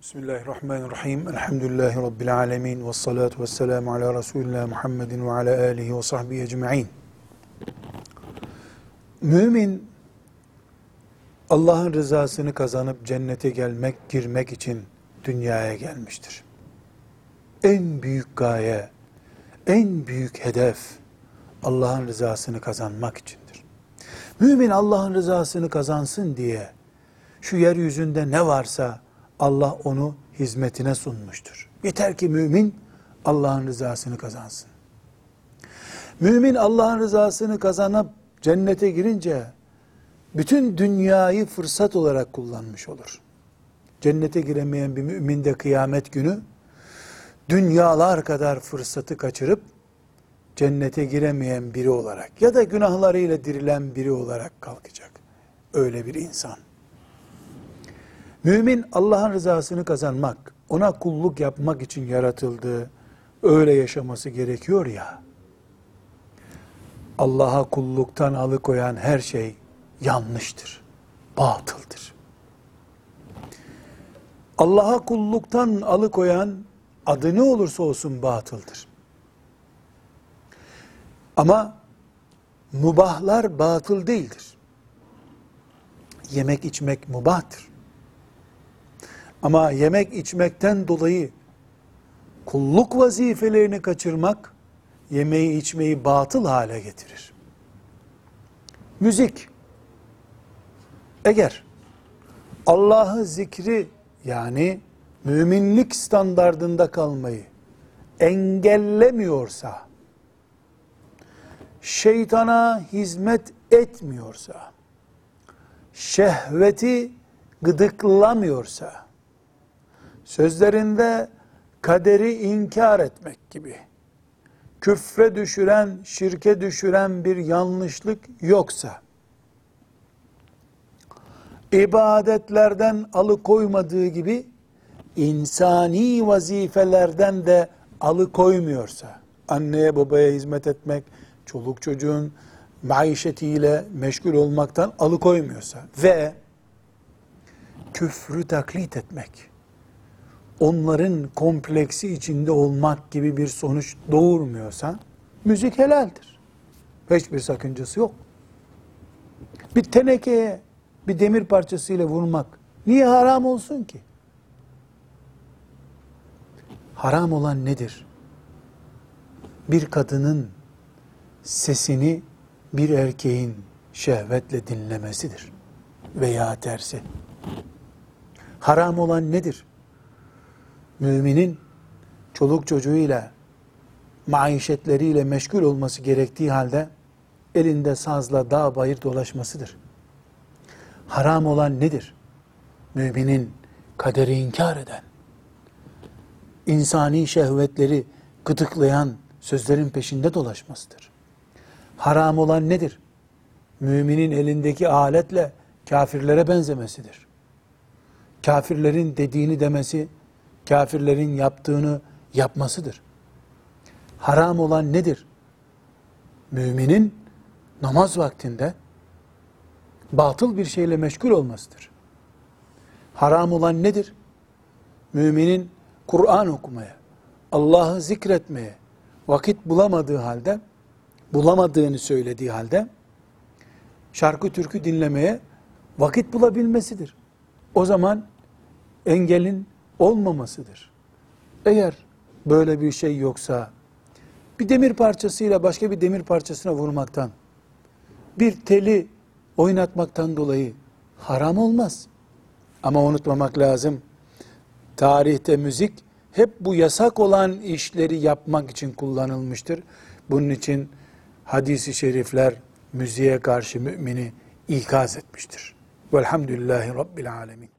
Bismillahirrahmanirrahim. Elhamdülillahi Rabbil alemin. Ve salatu ve selamu ala Resulullah Muhammedin ve ala alihi ve sahbihi ecma'in. Mümin, Allah'ın rızasını kazanıp cennete gelmek, girmek için dünyaya gelmiştir. En büyük gaye, en büyük hedef Allah'ın rızasını kazanmak içindir. Mümin Allah'ın rızasını kazansın diye şu yeryüzünde ne varsa Allah onu hizmetine sunmuştur. Yeter ki mümin Allah'ın rızasını kazansın. Mümin Allah'ın rızasını kazanıp cennete girince bütün dünyayı fırsat olarak kullanmış olur. Cennete giremeyen bir mümin de kıyamet günü dünyalar kadar fırsatı kaçırıp cennete giremeyen biri olarak ya da günahlarıyla dirilen biri olarak kalkacak. Öyle bir insan. Mümin Allah'ın rızasını kazanmak, ona kulluk yapmak için yaratıldığı, öyle yaşaması gerekiyor ya. Allah'a kulluktan alıkoyan her şey yanlıştır, batıldır. Allah'a kulluktan alıkoyan adı ne olursa olsun batıldır. Ama mubahlar batıl değildir. Yemek içmek mubahtır. Ama yemek içmekten dolayı kulluk vazifelerini kaçırmak yemeği içmeyi batıl hale getirir. Müzik eğer Allah'ı zikri yani müminlik standardında kalmayı engellemiyorsa, şeytana hizmet etmiyorsa, şehveti gıdıklamıyorsa, sözlerinde kaderi inkar etmek gibi, küfre düşüren, şirke düşüren bir yanlışlık yoksa, ibadetlerden alıkoymadığı gibi, insani vazifelerden de alıkoymuyorsa, anneye babaya hizmet etmek, çoluk çocuğun maişetiyle meşgul olmaktan alıkoymuyorsa ve küfrü taklit etmek, onların kompleksi içinde olmak gibi bir sonuç doğurmuyorsa, müzik helaldir. Hiçbir sakıncası yok. Bir tenekeye bir demir parçasıyla vurmak niye haram olsun ki? Haram olan nedir? Bir kadının sesini bir erkeğin şehvetle dinlemesidir. Veya tersi. Haram olan nedir? Müminin çoluk çocuğuyla, maişetleriyle meşgul olması gerektiği halde elinde sazla dağ bayır dolaşmasıdır. Haram olan nedir? Müminin kaderi inkar eden, insani şehvetleri gıdıklayan sözlerin peşinde dolaşmasıdır. Haram olan nedir? Müminin elindeki aletle kafirlere benzemesidir. Kafirlerin dediğini demesi, kafirlerin yaptığını yapmasıdır. Haram olan nedir? Müminin namaz vaktinde batıl bir şeyle meşgul olmasıdır. Haram olan nedir? Müminin Kur'an okumaya, Allah'ı zikretmeye vakit bulamadığı halde, bulamadığını söylediği halde, şarkı türkü dinlemeye vakit bulabilmesidir. O zaman engelin olmamasıdır. Eğer böyle bir şey yoksa, bir demir parçasıyla başka bir demir parçasına vurmaktan, bir teli oynatmaktan dolayı haram olmaz. Ama unutmamak lazım, tarihte müzik hep bu yasak olan işleri yapmak için kullanılmıştır. Bunun için hadisi şerifler müziğe karşı mümini ikaz etmiştir. Velhamdülillahi Rabbil Alemin.